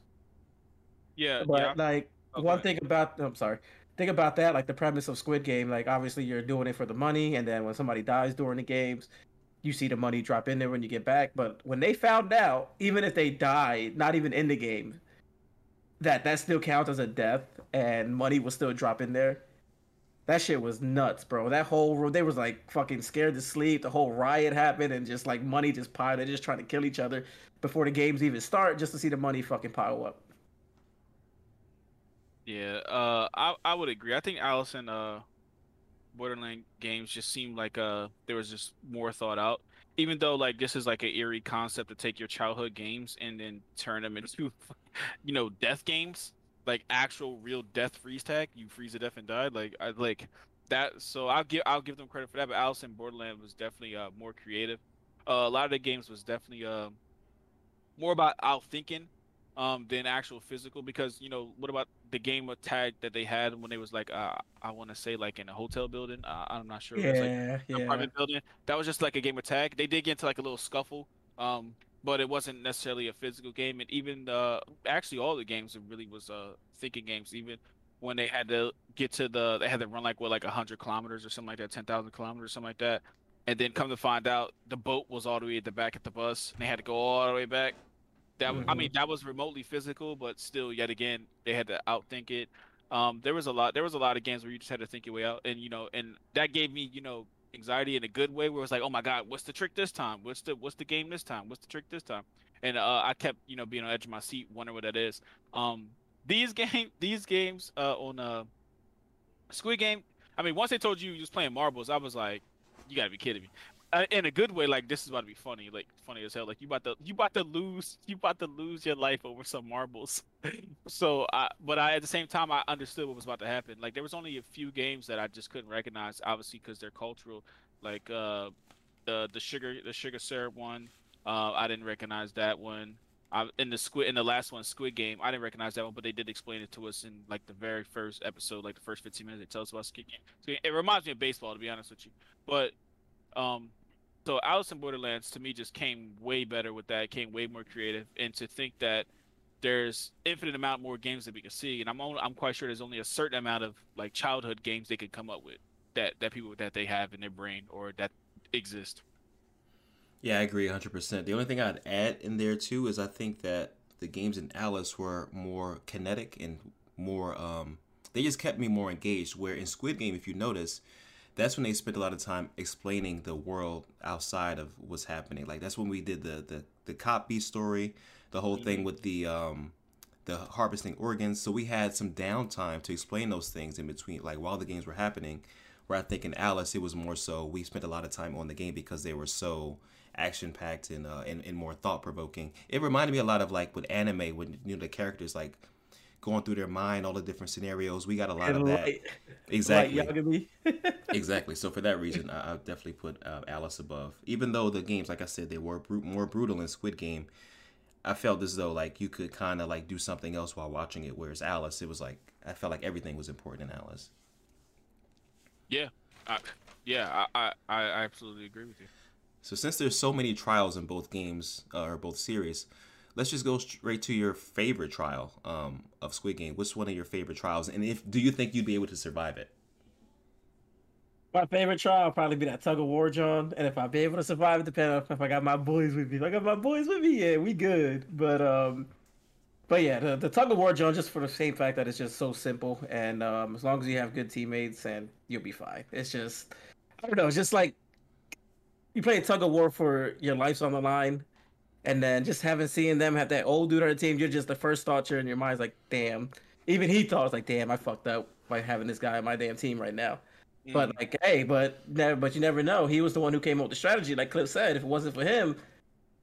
Speaker 3: Yeah,
Speaker 2: But
Speaker 3: yeah.
Speaker 2: like
Speaker 3: Oh, go
Speaker 2: one thing about I'm sorry. Think about that, like the premise of Squid Game, like obviously you're doing it for the money, and then when somebody dies during the games, you see the money drop in there when you get back. But when they found out, even if they died, not even in the game, that that still counts as a death and money will still drop in there. That shit was nuts, bro. That whole room, they was like fucking scared to sleep. The whole riot happened, and just like money just piled. They're just trying to kill each other before the games even start, just to see the money fucking pile up.
Speaker 3: Yeah, uh, I I would agree. I think Alice in, uh, Borderland games just seemed like uh there was just more thought out. Even though like this is like an eerie concept to take your childhood games and then turn them into, [LAUGHS] you know, death games, like actual real death freeze tag. You freeze to death and die. Like I like that. So I'll give I'll give them credit for that. But Alice in Borderland was definitely uh more creative. Uh, a lot of the games was definitely uh more about out thinking um than actual physical because you know what about the game of tag that they had when they was like uh I want to say like in a hotel building uh, I'm not sure it was like
Speaker 2: Yeah, yeah.
Speaker 3: apartment building that was just like a game of tag they did get into like a little scuffle um but it wasn't necessarily a physical game and even uh actually all the games it really was uh thinking games even when they had to get to the they had to run like what like 100 kilometers or something like that 10,000 kilometers something like that and then come to find out the boat was all the way at the back of the bus and they had to go all the way back that was, I mean that was remotely physical, but still, yet again, they had to outthink it. Um, there was a lot. There was a lot of games where you just had to think your way out, and you know, and that gave me, you know, anxiety in a good way. Where it was like, oh my god, what's the trick this time? What's the what's the game this time? What's the trick this time? And uh, I kept, you know, being on edge of my seat, wondering what that is. Um, these [LAUGHS] game, these games, uh, on uh, Squid Game. I mean, once they told you you was playing marbles, I was like, you gotta be kidding me. Uh, in a good way, like this is about to be funny, like funny as hell. Like you about to you about to lose you about to lose your life over some marbles. [LAUGHS] so, I but I at the same time I understood what was about to happen. Like there was only a few games that I just couldn't recognize, obviously because they're cultural. Like uh, the the sugar the sugar syrup one, uh, I didn't recognize that one. I, in the squid in the last one, Squid Game, I didn't recognize that one, but they did explain it to us in like the very first episode, like the first 15 minutes. They tell us about Squid Game. It reminds me of baseball, to be honest with you. But um, so Alice in Borderlands to me just came way better with that. Came way more creative, and to think that there's infinite amount more games that we can see, and I'm only, I'm quite sure there's only a certain amount of like childhood games they could come up with that that people that they have in their brain or that exist.
Speaker 1: Yeah, I agree 100%. The only thing I'd add in there too is I think that the games in Alice were more kinetic and more um they just kept me more engaged where in Squid Game if you notice that's when they spent a lot of time explaining the world outside of what's happening. Like that's when we did the the the copy story, the whole thing with the um the harvesting organs. So we had some downtime to explain those things in between like while the games were happening. Where I think in Alice it was more so we spent a lot of time on the game because they were so action packed and, uh, and and more thought provoking. It reminded me a lot of like with anime when you know the characters like going through their mind, all the different scenarios. We got a lot of that.
Speaker 2: light-
Speaker 1: Exactly.
Speaker 2: light [LAUGHS]
Speaker 1: exactly. So for that reason, I, I definitely put uh, Alice above. Even though the games, like I said, they were bru- more brutal in Squid Game. I felt as though like you could kind of like do something else while watching it. Whereas Alice, it was like I felt like everything was important in Alice.
Speaker 3: Yeah, I, yeah, I, I I absolutely agree with you.
Speaker 1: So since there's so many trials in both games uh, or both series, let's just go straight to your favorite trial um, of Squid Game. What's one of your favorite trials, and if do you think you'd be able to survive it?
Speaker 2: My favorite trial will probably be that tug of war, John. And if I be able to survive it, depending on if I got my boys with me. If I got my boys with me, yeah, we good. But um, but yeah, the, the tug of war, John, just for the same fact that it's just so simple, and um, as long as you have good teammates, and you'll be fine. It's just, I don't know, it's just like you play a tug of war for your life's on the line, and then just having seen them have that old dude on the team, you're just the first thought you're in your mind's like, damn. Even he thought, like, damn, I fucked up by having this guy on my damn team right now. Mm. But like, hey, but never, but you never know. He was the one who came up with the strategy. Like Cliff said, if it wasn't for him,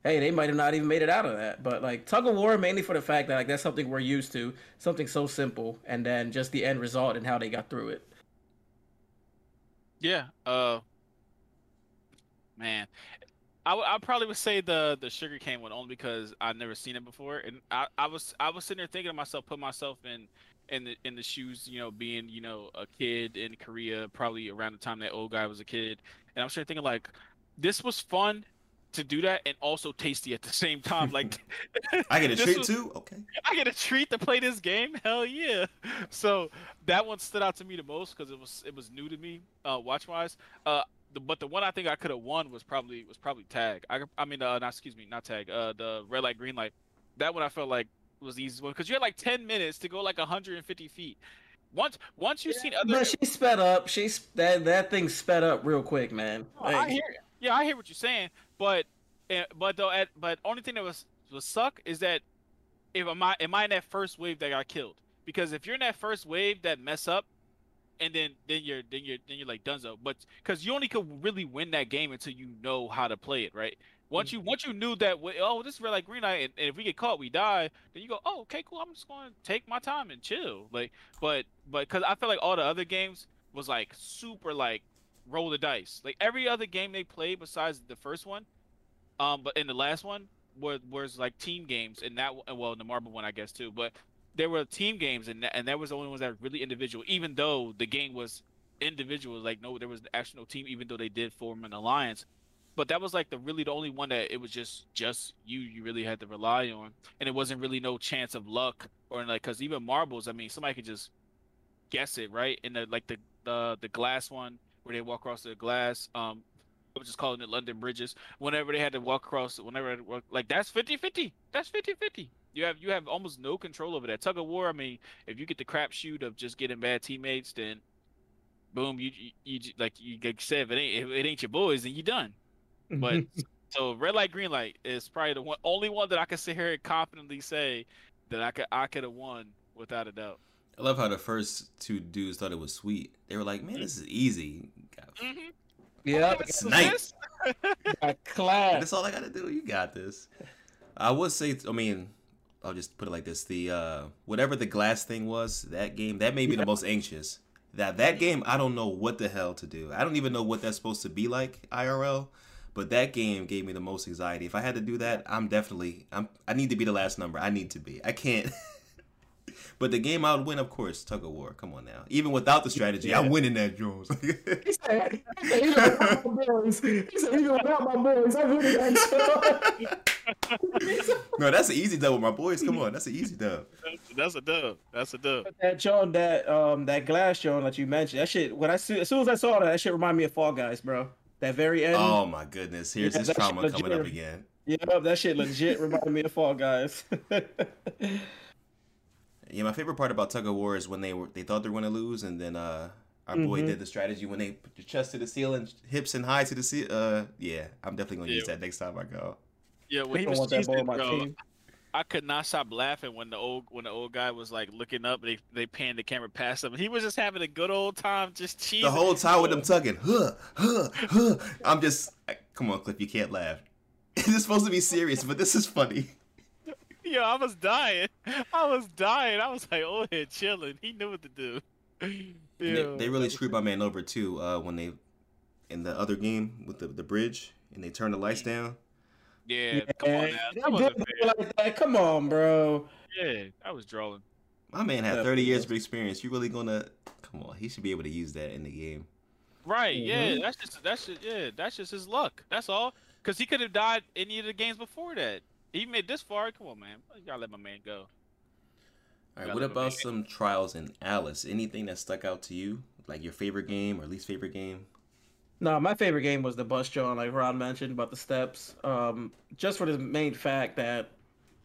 Speaker 2: hey, they might have not even made it out of that. But like tug of war, mainly for the fact that like that's something we're used to, something so simple, and then just the end result and how they got through it.
Speaker 3: Yeah. Uh. Man, I, w- I probably would say the the sugar cane one only because I've never seen it before, and I, I was I was sitting there thinking to myself, put myself in in the in the shoes, you know, being you know a kid in Korea, probably around the time that old guy was a kid, and I'm sure thinking like, this was fun to do that and also tasty at the [LAUGHS] same time. Like, [LAUGHS]
Speaker 1: I get a treat was, too. Okay,
Speaker 3: I get a treat to play this game. Hell yeah! So that one stood out to me the most because it was it was new to me, uh, watch wise. Uh, the, but the one I think I could have won was probably was probably tag. I I mean, uh, not excuse me, not tag. Uh, the red light, green light. That one I felt like was the easiest one because you had like ten minutes to go like 150 feet. Once once you've yeah, seen other,
Speaker 2: but she sped up. She's that that thing sped up real quick, man.
Speaker 3: Oh, I hear. Yeah, I hear what you're saying, but eh, but though, at, but only thing that was was suck is that if am I am I in that first wave that got killed? Because if you're in that first wave that mess up, and then then you're then you're then you're like Dunzo. But because you only could really win that game until you know how to play it, right? Once you once you knew that oh this is red like green light and, and, if we get caught we die then you go oh okay cool I'm just going to take my time and chill like but but because I feel like all the other games was like super like roll the dice like every other game they played besides the first one um but in the last one was was like team games and that well in the marble one I guess too but there were team games and and that was the only ones that were really individual even though the game was individual like no there was the actual team even though they did form an alliance but that was like the really the only one that it was just just you you really had to rely on and it wasn't really no chance of luck or like because even marbles i mean somebody could just guess it right in the like the the the glass one where they walk across the glass um I was just calling it London Bridges. Whenever they had to walk across, whenever like that's 50-50. That's 50-50. You have you have almost no control over that. Tug of war. I mean, if you get the crapshoot of just getting bad teammates, then boom, you you, you like you said, if it ain't if it ain't your boys, then you done. But so red light, green light is probably the one only one that I can sit here and confidently say that I could I could have won without a doubt.
Speaker 1: I love how the first two dudes thought it was sweet. They were like, "Man, this is easy."
Speaker 2: Mm-hmm. Yeah,
Speaker 1: it's nice.
Speaker 2: class.
Speaker 1: That's all I got to do. You got this. I would say, I mean, I'll just put it like this: the uh, whatever the glass thing was, that game that made me yeah. the most anxious. That that game, I don't know what the hell to do. I don't even know what that's supposed to be like IRL. But that game gave me the most anxiety. If I had to do that, I'm definitely I'm I need to be the last number. I need to be. I can't. [LAUGHS] but the game I would win, of course, tug of war. Come on now. Even without the strategy, yeah. I'm winning that, Jones. [LAUGHS] he said, "Even without my boys, he said, even without my boys, I'm winning that." no, that's an easy dub with my boys. Come on, that's an easy dub.
Speaker 3: That's a dub. That's a dub.
Speaker 2: That John, that um, that glass John that you mentioned, that shit. When I see, as soon as I saw that, that shit remind me of Fall Guys, bro. That very end.
Speaker 1: Oh my goodness! Here's yeah, this trauma coming up again.
Speaker 2: Yeah, that shit legit reminded me of Fall Guys. [LAUGHS]
Speaker 1: yeah, my favorite part about tug of war is when they were they thought they were going to lose, and then uh, our boy mm-hmm. did the strategy when they put your chest to the ceiling, hips and high to the ceiling. Uh, yeah, I'm definitely gonna yeah. use that next time I go.
Speaker 3: Yeah, when he was teasing, bro, I could not stop laughing when the old when the old guy was like looking up. They they panned the camera past him. He was just having a good old time, just cheating.
Speaker 1: The whole time with them tugging. Huh, huh, huh. I'm just come on, Cliff. You can't laugh. [LAUGHS] This is supposed to be serious, but this is funny. [LAUGHS]
Speaker 3: Yo, I was dying. I was dying. I was like, oh, head chilling. He knew what to do.
Speaker 1: They, they, really screwed my man over too uh, when they in the other game with the the bridge and they turned the lights down.
Speaker 3: Yeah, come on now. That
Speaker 2: like that. Come on, bro.
Speaker 3: Yeah, I was drawing.
Speaker 1: My man had 30 years of experience. You really gonna come on? He should be able to use that in the game.
Speaker 3: Right. Yeah.
Speaker 2: Mhm.
Speaker 3: That's just that's just yeah. That's just his luck. That's all. Because he could have died any of the games before that. He made this far. Come on, man. You gotta let my man go.
Speaker 1: All right, what about
Speaker 3: me-
Speaker 1: some trials in Alice? Anything that stuck out to you, like your favorite game or least favorite game?
Speaker 2: No, my favorite game was the bus John, like Ron mentioned about the steps. Um, just for the main fact that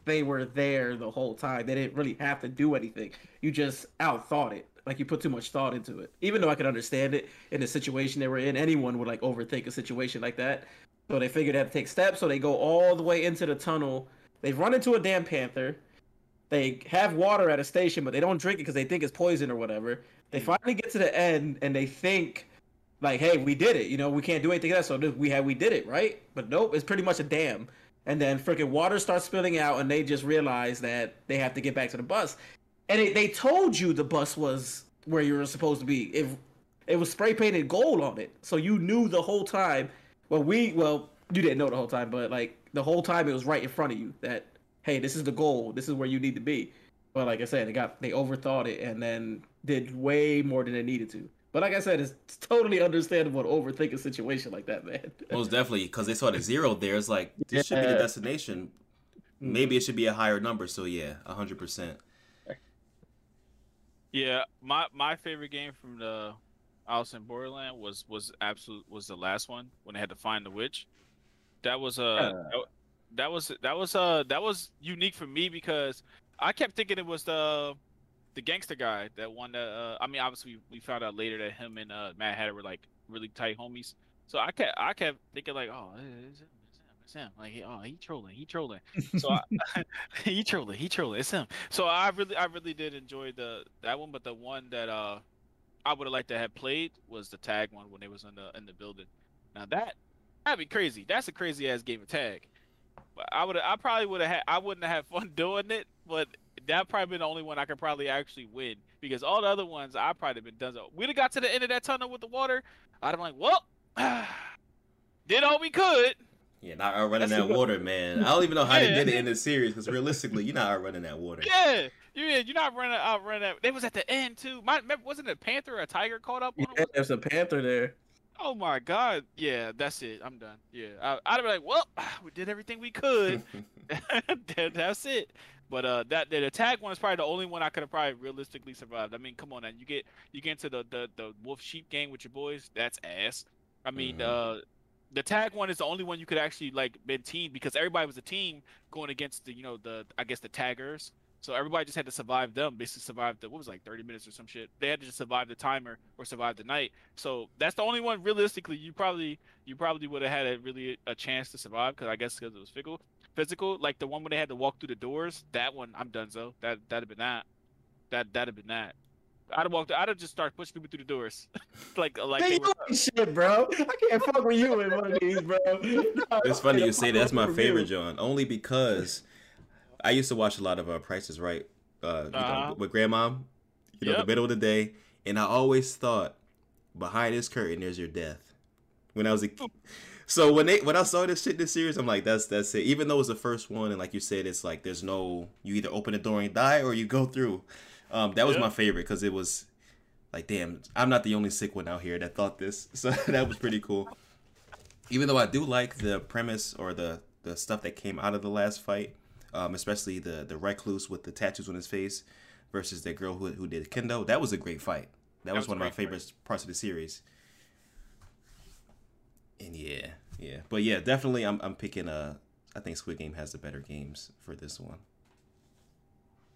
Speaker 2: they were there the whole time. They didn't really have to do anything. You just outthought it. Like you put too much thought into it. Even though I could understand it in the situation they were in, anyone would like overthink a situation like that. So they figured they had to take steps. So they go all the way into the tunnel. They run into a damn panther. They have water at a station, but they don't drink it because they think it's poison or whatever. They mm. finally get to the end and they think like, hey, we did it. You know, we can't do anything else. So we had we did it, right? But nope, it's pretty much a dam. And then freaking water starts spilling out, and they just realize that they have to get back to the bus. And it, they told you the bus was where you were supposed to be. If it was spray painted gold on it, so you knew the whole time. Well, we well, you didn't know the whole time, but like the whole time it was right in front of you that hey, this is the goal. This is where you need to be. But like I said, they got they overthought it and then did way more than they needed to. But like I said, it's totally understandable to overthink a situation like that, man. [LAUGHS]
Speaker 1: Most definitely, because they saw the zero there. It's like this should be the destination. Mm-hmm. Maybe it should be a higher number. So yeah, hundred percent.
Speaker 3: Yeah, my my favorite game from the Alice in Borderland was was absolute was the last one when they had to find the witch. That was uh
Speaker 2: Yeah.
Speaker 3: that, was that was uh that was unique for me because I kept thinking it was the the gangster guy that one that uh I mean obviously we found out later that him and uh Mad Hatter were like really tight homies. So I kept I kept thinking like oh it's him it's him it's him like oh he trolling he trolling so I, [LAUGHS] [LAUGHS] he trolling he trolling it's him so I really I really did enjoy the that one but the one that uh I would have liked to have played was the tag one when they was in the in the building now that that'd be crazy that's a crazy ass game of tag but I would I probably would have had I wouldn't have had fun [LAUGHS] doing it but that probably been the only one I could probably actually win because all the other ones I probably been done. So we'd have got to the end of that tunnel with the water. I'd have been like, well, [SIGHS] did all we could.
Speaker 1: Yeah, not outrunning
Speaker 2: That's
Speaker 1: that water, man. I don't even know how they
Speaker 3: Yeah.
Speaker 1: did it in the series because realistically, you're not outrunning that water.
Speaker 3: Yeah, you you're not running out running. That. They was at the end too. My wasn't a panther or a tiger caught up
Speaker 2: Yeah, there's a panther there.
Speaker 3: Oh my god. Yeah, that's it. I'm done. Yeah, I, I'd be like, well, [SIGHS] we did everything we could. [LAUGHS] [LAUGHS] That- that's it. But uh, that the attack one is probably the only one I could have probably realistically survived. I mean, come on, now you get you get into the the, the wolf sheep gang with your boys. That's ass. I mean,
Speaker 1: Mhm.
Speaker 3: uh, the tag one is the only one you could actually like been team because everybody was a team going against the you know the I guess the taggers. So everybody just had to survive them, basically survive the what was it, like 30 minutes or some shit. They had to just survive the timer or survive the night. So that's the only one realistically you probably you probably would have had a really a chance to survive because I guess because it was physical. Physical, like the one where they had to walk through the doors. That one, I'm done. So that that'd have been that. That that'd have been that. I'd have walked. I'd have just started pushing people through the doors, [LAUGHS] like like
Speaker 2: Man, you
Speaker 3: were.
Speaker 2: shit, bro. I can't fuck with you in one of these, bro.
Speaker 1: It's funny you say that's my favorite, [LAUGHS] John. Only because I used to watch a lot of uh, Prices Right, uh, you
Speaker 3: Uh-huh.
Speaker 1: with Grandma. You know, the middle of the day, and I always thought behind this curtain there's your death. When I was a kid. So when they when I saw this shit this series, I'm like, that's that's it. Even though it was the first one, and like you said, it's like there's no you either open the door and die or you go through. Um, that was my favorite because it was like, damn, I'm not the only sick one out here that thought this. [LAUGHS] So that was pretty cool. Even though I do like the premise or the the stuff that came out of the last fight, um, especially the the recluse with the tattoos on his face versus that girl who who did kendo, that was a great fight. That, was,
Speaker 3: was
Speaker 1: one of my
Speaker 3: great fight.
Speaker 1: favorite parts of the series. And yeah, yeah, but yeah, definitely, I'm I'm picking a. I think Squid Game has the better games for this one.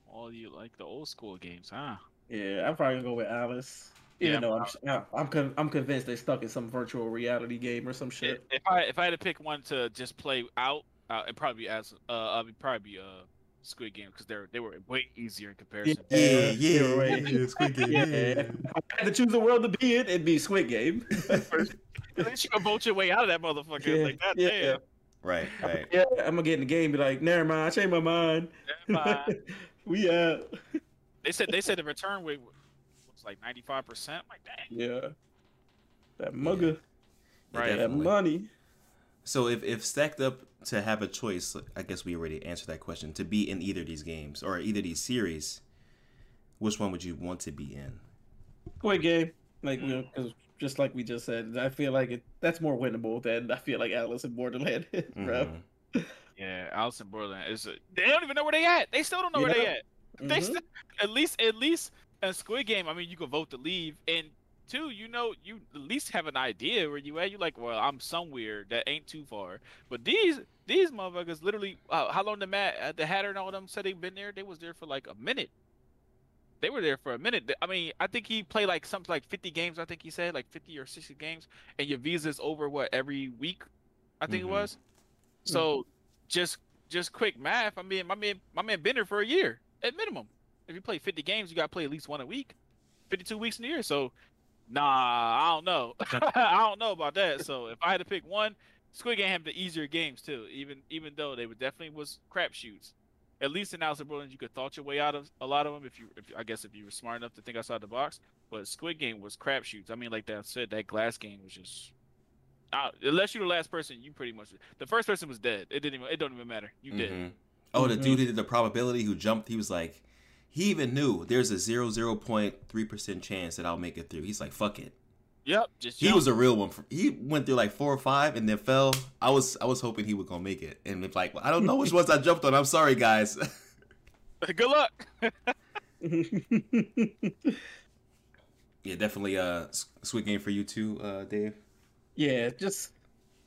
Speaker 3: All you like the old school games, huh?
Speaker 2: Yeah, I'm probably gonna go with Alice. Even
Speaker 3: Yeah,
Speaker 2: though I'm I'm I'm, con- I'm convinced they're stuck in some virtual reality game or some shit.
Speaker 3: If I if I had to pick one to just play out, uh, it'd probably be as uh, it'd probably be uh Squid Game because they're they were way easier in comparison.
Speaker 2: Yeah, yeah, right.
Speaker 1: yeah, Squid Game.
Speaker 2: Yeah, if I had to choose a world to be in, it'd be Squid Game. [LAUGHS]
Speaker 3: At least you can vote your way out of that motherfucker.
Speaker 2: Yeah,
Speaker 3: like that,
Speaker 2: yeah.
Speaker 3: damn.
Speaker 1: Right, right.
Speaker 2: yeah, I'm gonna get in the game, and be like, never mind, I changed my mind.
Speaker 3: Never mind. [LAUGHS]
Speaker 2: we out.
Speaker 3: They said they said the return rate was like ninety five percent. Like dang.
Speaker 2: Yeah, that mugger,
Speaker 1: Yeah,
Speaker 3: Right.
Speaker 2: that money.
Speaker 1: So if if stacked up to have a choice, I guess we already answered that question. To be in either of these games or either of these series, which one would you want to be in?
Speaker 2: Squid Game, like you know, 'cause just like we just said, I feel like it that's more winnable than I feel like Alice in Borderland [LAUGHS] is, bro.
Speaker 1: Mhm.
Speaker 3: Yeah, Alice in Borderland is. A, they don't even know where they at. They still don't know where they
Speaker 2: Yeah.
Speaker 3: at. They
Speaker 2: Mhm.
Speaker 3: still, at least at least in Squid Game. I mean, you can vote to leave, and two, you know, you at least have an idea where you at. You're like, well, I'm somewhere that ain't too far. But these these motherfuckers literally, uh, how long the Matt, uh, the Hatter and all them said they've been there? They was there for like a minute. They were there for a minute. I mean, I think he played like something like 50 games. I think he said like 50 or 60 games, and your visa's over what every week. I think
Speaker 1: Mhm.
Speaker 3: it was. So just just quick math. I mean, my man, my man been there for a year at minimum. If you play 50 games, you got to play at least one a week. 52 weeks in a year. So, nah, I don't know. [LAUGHS] I don't know about that. So, if I had to pick one, Squid Game had the easier games too. Even even though they were definitely was crapshoots. At least in Alice in Borderland, you could thought your way out of a lot of them if you, if I guess, if you were smart enough to think outside the box. But Squid Game was crapshoots. I mean, like that said, that glass game was just uh, unless you're the last person, you pretty much the first person was dead. It didn't even it don't even matter. You did.
Speaker 1: Mhm. Oh, the dude did the probability who jumped, he was like, he even knew there's a zero zero point three percent chance that I'll make it through. He's like, fuck it.
Speaker 3: Yep. Just
Speaker 1: He
Speaker 3: jump.
Speaker 1: was a real one. For, he went through like four or five and then fell. I was I was hoping he was gonna make it, and it's like I don't know which ones I jumped on. I'm sorry, guys. [LAUGHS]
Speaker 3: Good luck. [LAUGHS]
Speaker 1: yeah, definitely. a Squid Game for you too, uh, Dave.
Speaker 2: yeah, just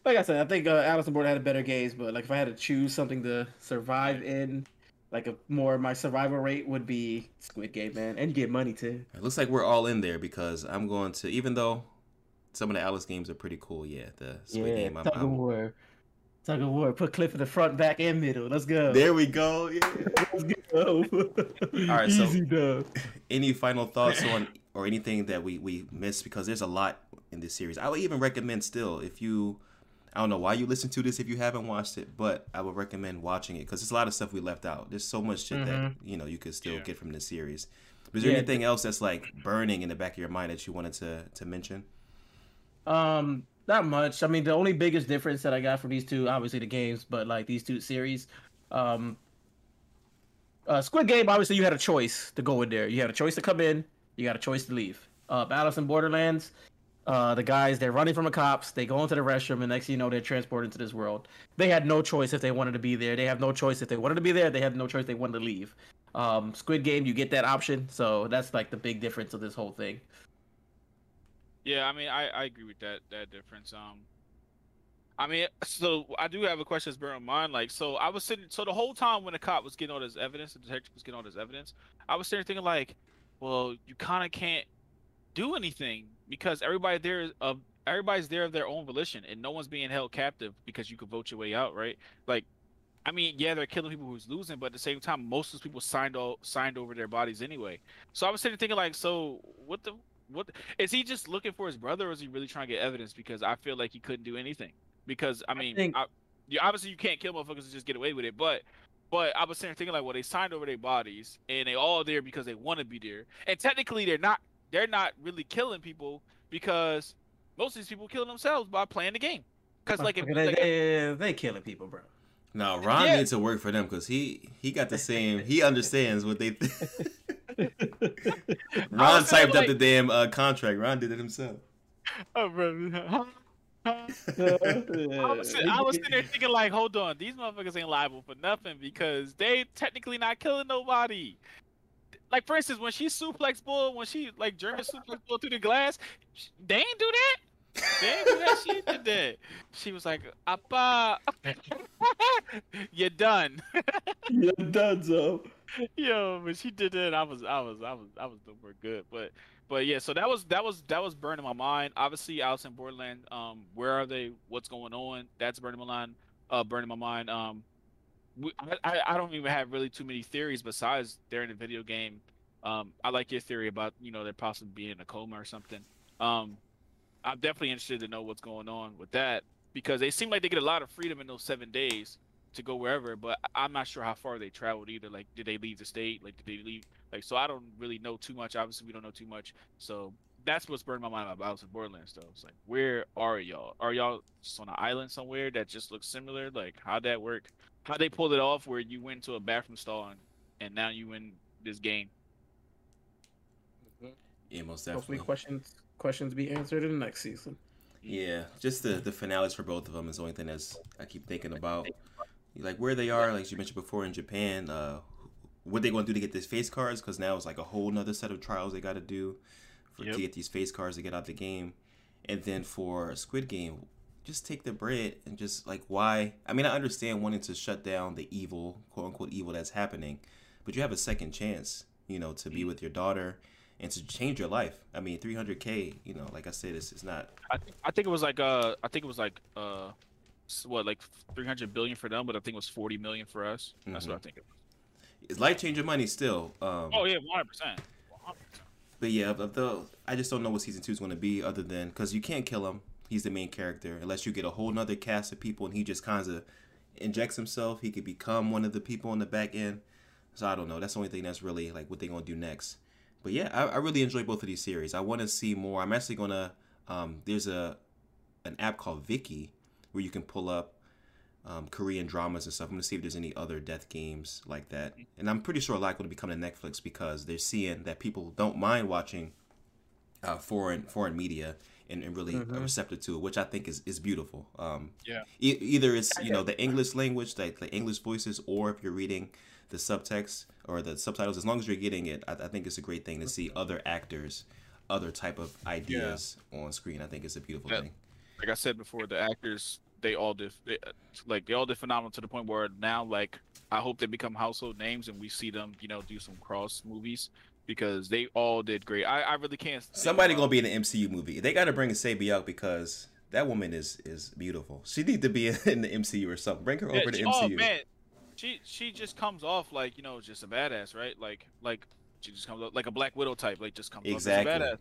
Speaker 2: like I said, I think uh, Alice in Borderland had better games, but like if I had to choose something to survive in, like a more my survival rate would be Squid Game, man, and you get money too.
Speaker 1: It looks like we're all in there because I'm going to even though some of the Alice games are pretty cool. Yeah, the Squid
Speaker 2: yeah,
Speaker 1: Game. I'm,
Speaker 2: tug of
Speaker 1: I'm-
Speaker 2: war, tug of war. Put Cliff in the front, back, and middle. Let's go.
Speaker 1: there we go. Yeah.
Speaker 2: Let's go. [LAUGHS]
Speaker 1: All right, so-
Speaker 2: easy dub.
Speaker 1: any final thoughts on or anything that we we missed because there's a lot in this series i would even recommend still if you i don't know why you listen to this if you haven't watched it but i would recommend watching it because there's a lot of stuff we left out there's so much shit that
Speaker 2: Mhm.
Speaker 1: you know you could still
Speaker 3: Yeah.
Speaker 1: get from this series is there
Speaker 2: Yeah.
Speaker 1: anything else that's like burning in the back of your mind that you wanted to to mention
Speaker 2: Um, not much. I mean, the only biggest difference that I got from these two, obviously the games, but like these two series, um, uh, Squid Game, obviously you had a choice to go in there. You had a choice to come in. You got a choice to leave. Uh, Alice in Borderlands, uh, the guys they're running from the cops. They go into the restroom, and next thing you know, they're transported into this world. They had no choice if they wanted to be there. They have no choice if they wanted to be there. They had no choice they wanted to leave. Um, Squid Game, you get that option, so that's like the big difference of this whole thing.
Speaker 3: Yeah, I mean, I, I agree with that that difference. Um, I mean, so I do have a question that's bear in mind. Like, so I was sitting, so the whole time when the cop was getting all this evidence, the detective was getting all this evidence, I was sitting thinking like, well, you kind of can't do anything because everybody there is of everybody's there of their own volition, and no one's being held captive because you could vote your way out, right? Like, I mean, yeah, they're killing people who's losing, but at the same time, most of those people signed all signed over their bodies anyway. So I was sitting thinking like, so what the what is he just looking for his brother, or is he really trying to get evidence? Because I feel like he couldn't do anything. Because I mean,
Speaker 2: think-
Speaker 3: I, you, obviously you can't kill motherfuckers and just get away with it. But but I was sitting there thinking like, well, they signed over their bodies and they all there because they want to be there. And technically, they're not. They're not really killing people because most of these people killing themselves by playing the game. Because like, if,
Speaker 2: they,
Speaker 3: like
Speaker 2: they, they killing people, bro.
Speaker 1: no ron
Speaker 3: Yeah.
Speaker 1: needs to work for them because he he got the same he understands what they [LAUGHS] ron
Speaker 3: was saying,
Speaker 1: typed up the damn uh, contract ron did it himself
Speaker 3: oh, bro. [LAUGHS] I was, I was sitting there thinking like, hold on, these motherfuckers ain't liable for nothing because they technically not killing nobody. Like for instance, when she suplex bull, when she like German suplex bull through the glass, sh- they ain't do that. They ain't do that. She did that. She was like, "Appa, [LAUGHS] you're done." [LAUGHS]
Speaker 2: You're done, so.
Speaker 3: Yo, but she did that. I was, I was, I was, I was doing good. But, but yeah. So that was that was that was burning my mind. Obviously, Alice in Borderland. Um, where are they? What's going on? That's burning my mind. Uh, burning my mind. Um, I, I don't even have really too many theories besides they're in a video game. Um, I like your theory about you know they're possibly being in a coma or something. Um, I'm definitely interested to know what's going on with that because they seem like they get a lot of freedom in those seven days to go wherever, but I'm not sure how far they traveled either. Like, did they leave the state? Like, did they leave? Like, so I don't really know too much. Obviously, we don't know too much. So that's what's burned my mind about Alice Borderlands, though. It's like, where are y'all? Are y'all just on an island somewhere that just looks similar? Like, how'd that work? How'd they pulled it off where you went to a bathroom stall and, and now you win this game?
Speaker 1: yeah most definitely.
Speaker 2: Hopefully,
Speaker 1: definitely
Speaker 2: questions questions be answered in the next season.
Speaker 1: Yeah, just the the finales for both of them is the only thing that's I keep thinking about. Like where they are, like you mentioned before in Japan, uh, what they going to do to get these face cards? Because now it's like a whole nother set of trials they got to do for
Speaker 3: Yep.
Speaker 1: to get these face cards to get out the game. And then for Squid Game, just take the bread and just like why? I mean, I understand wanting to shut down the evil, quote unquote evil that's happening, but you have a second chance, you know, to be with your daughter and to change your life. I mean, 300k, you know, like I said, it's, it's not
Speaker 3: I think I think it was like uh I think it was like uh what like 300 billion for them, but I think it was 40 million for us. That's what I think. It was.
Speaker 1: it's life changing money still. Um,
Speaker 3: Oh yeah, 100. percent 100.
Speaker 1: But yeah, of the I just don't know what season two is going to be, other than because you can't kill him. He's the main character unless you get a whole nother cast of people and he just kind of injects himself. He could become one of the people on the back end. So I don't know. That's the only thing that's really like what they're gonna do next. But yeah, I, I really enjoy both of these series. I want to see more. I'm actually gonna. Um, there's a an app called Viki where you can pull up um, Korean dramas and stuff. I'm gonna see if there's any other death games like that. And I'm pretty sure a lot going to be coming to Netflix because they're seeing that people don't mind watching uh, foreign foreign media and, and really
Speaker 2: Mhm.
Speaker 1: receptive to it, which I think is, is beautiful. Um,
Speaker 3: Yeah.
Speaker 1: e- either it's you know the English language, like the English voices, or if you're reading the subtext or the subtitles, as long as you're getting it, I, I think it's a great thing to see other actors, other type of ideas on screen. I think it's a beautiful
Speaker 3: Yeah.
Speaker 1: thing.
Speaker 3: Like I said before, the actors they all did they, like they all did phenomenal to the point where now like I hope they become household names and we see them you know do some cross movies because they all did great. I, I really can't.
Speaker 1: Somebody gonna be in the MCU movie. They got to bring Sabi out because that woman is is beautiful. She need to be [LAUGHS] in the MCU or something. Bring her
Speaker 3: Yeah,
Speaker 1: over to
Speaker 3: she-
Speaker 1: MCU.
Speaker 3: Oh man, she she just comes off like you know just a badass, right? Like like she just comes off like a Black Widow type, like just comes
Speaker 1: Exactly.
Speaker 3: off as a badass.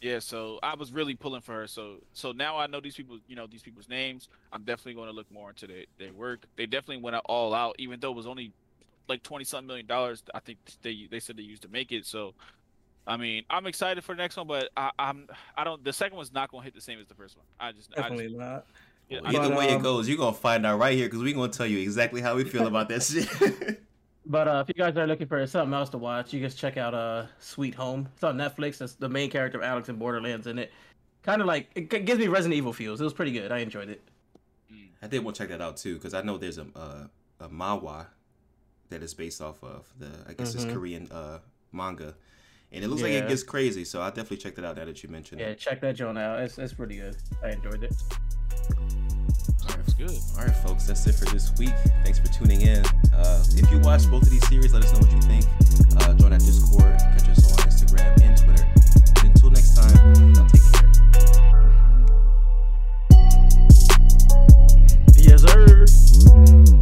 Speaker 3: Yeah, so I was really pulling for her. So so now I know these people, you know these people's names. I'm definitely going to look more into their, their work. They definitely went all out, even though it was only like twenty something million dollars. I think they they said they used to make it. So. I mean, I'm excited for the next one, but I, I'm I don't. The second one's not gonna hit the same as the first one. I just I
Speaker 2: Definitely
Speaker 3: just,
Speaker 2: not.
Speaker 3: yeah,
Speaker 1: Well, either
Speaker 2: But,
Speaker 1: way it
Speaker 2: um,
Speaker 1: goes, you're gonna find out right here because we're gonna tell you exactly how we feel about that shit. [LAUGHS]
Speaker 2: But uh, if you guys are looking for something else to watch, you guys check out uh Sweet Home. It's on Netflix. It's the main character of Alice in Borderlands in it. Kind of like it gives me Resident Evil feels. It was pretty good. I enjoyed it.
Speaker 1: I did want to check that out too because I know there's a uh, a manhwa that it's based off of. The I guess mm-hmm.
Speaker 2: it's
Speaker 1: Korean uh, manga, and it looks yeah. like it gets crazy. So I definitely checked it out now that you mentioned
Speaker 2: yeah,
Speaker 1: it.
Speaker 2: Yeah, check that joint out. It's it's pretty good. I enjoyed it.
Speaker 3: All right, good.
Speaker 1: All right, folks, that's it for this week. Thanks for tuning in. Uh, if you watch both of these series, let us know what you think. Uh, join our Discord, catch us on Instagram and Twitter. And until next time, I'll take care. Yes, sir.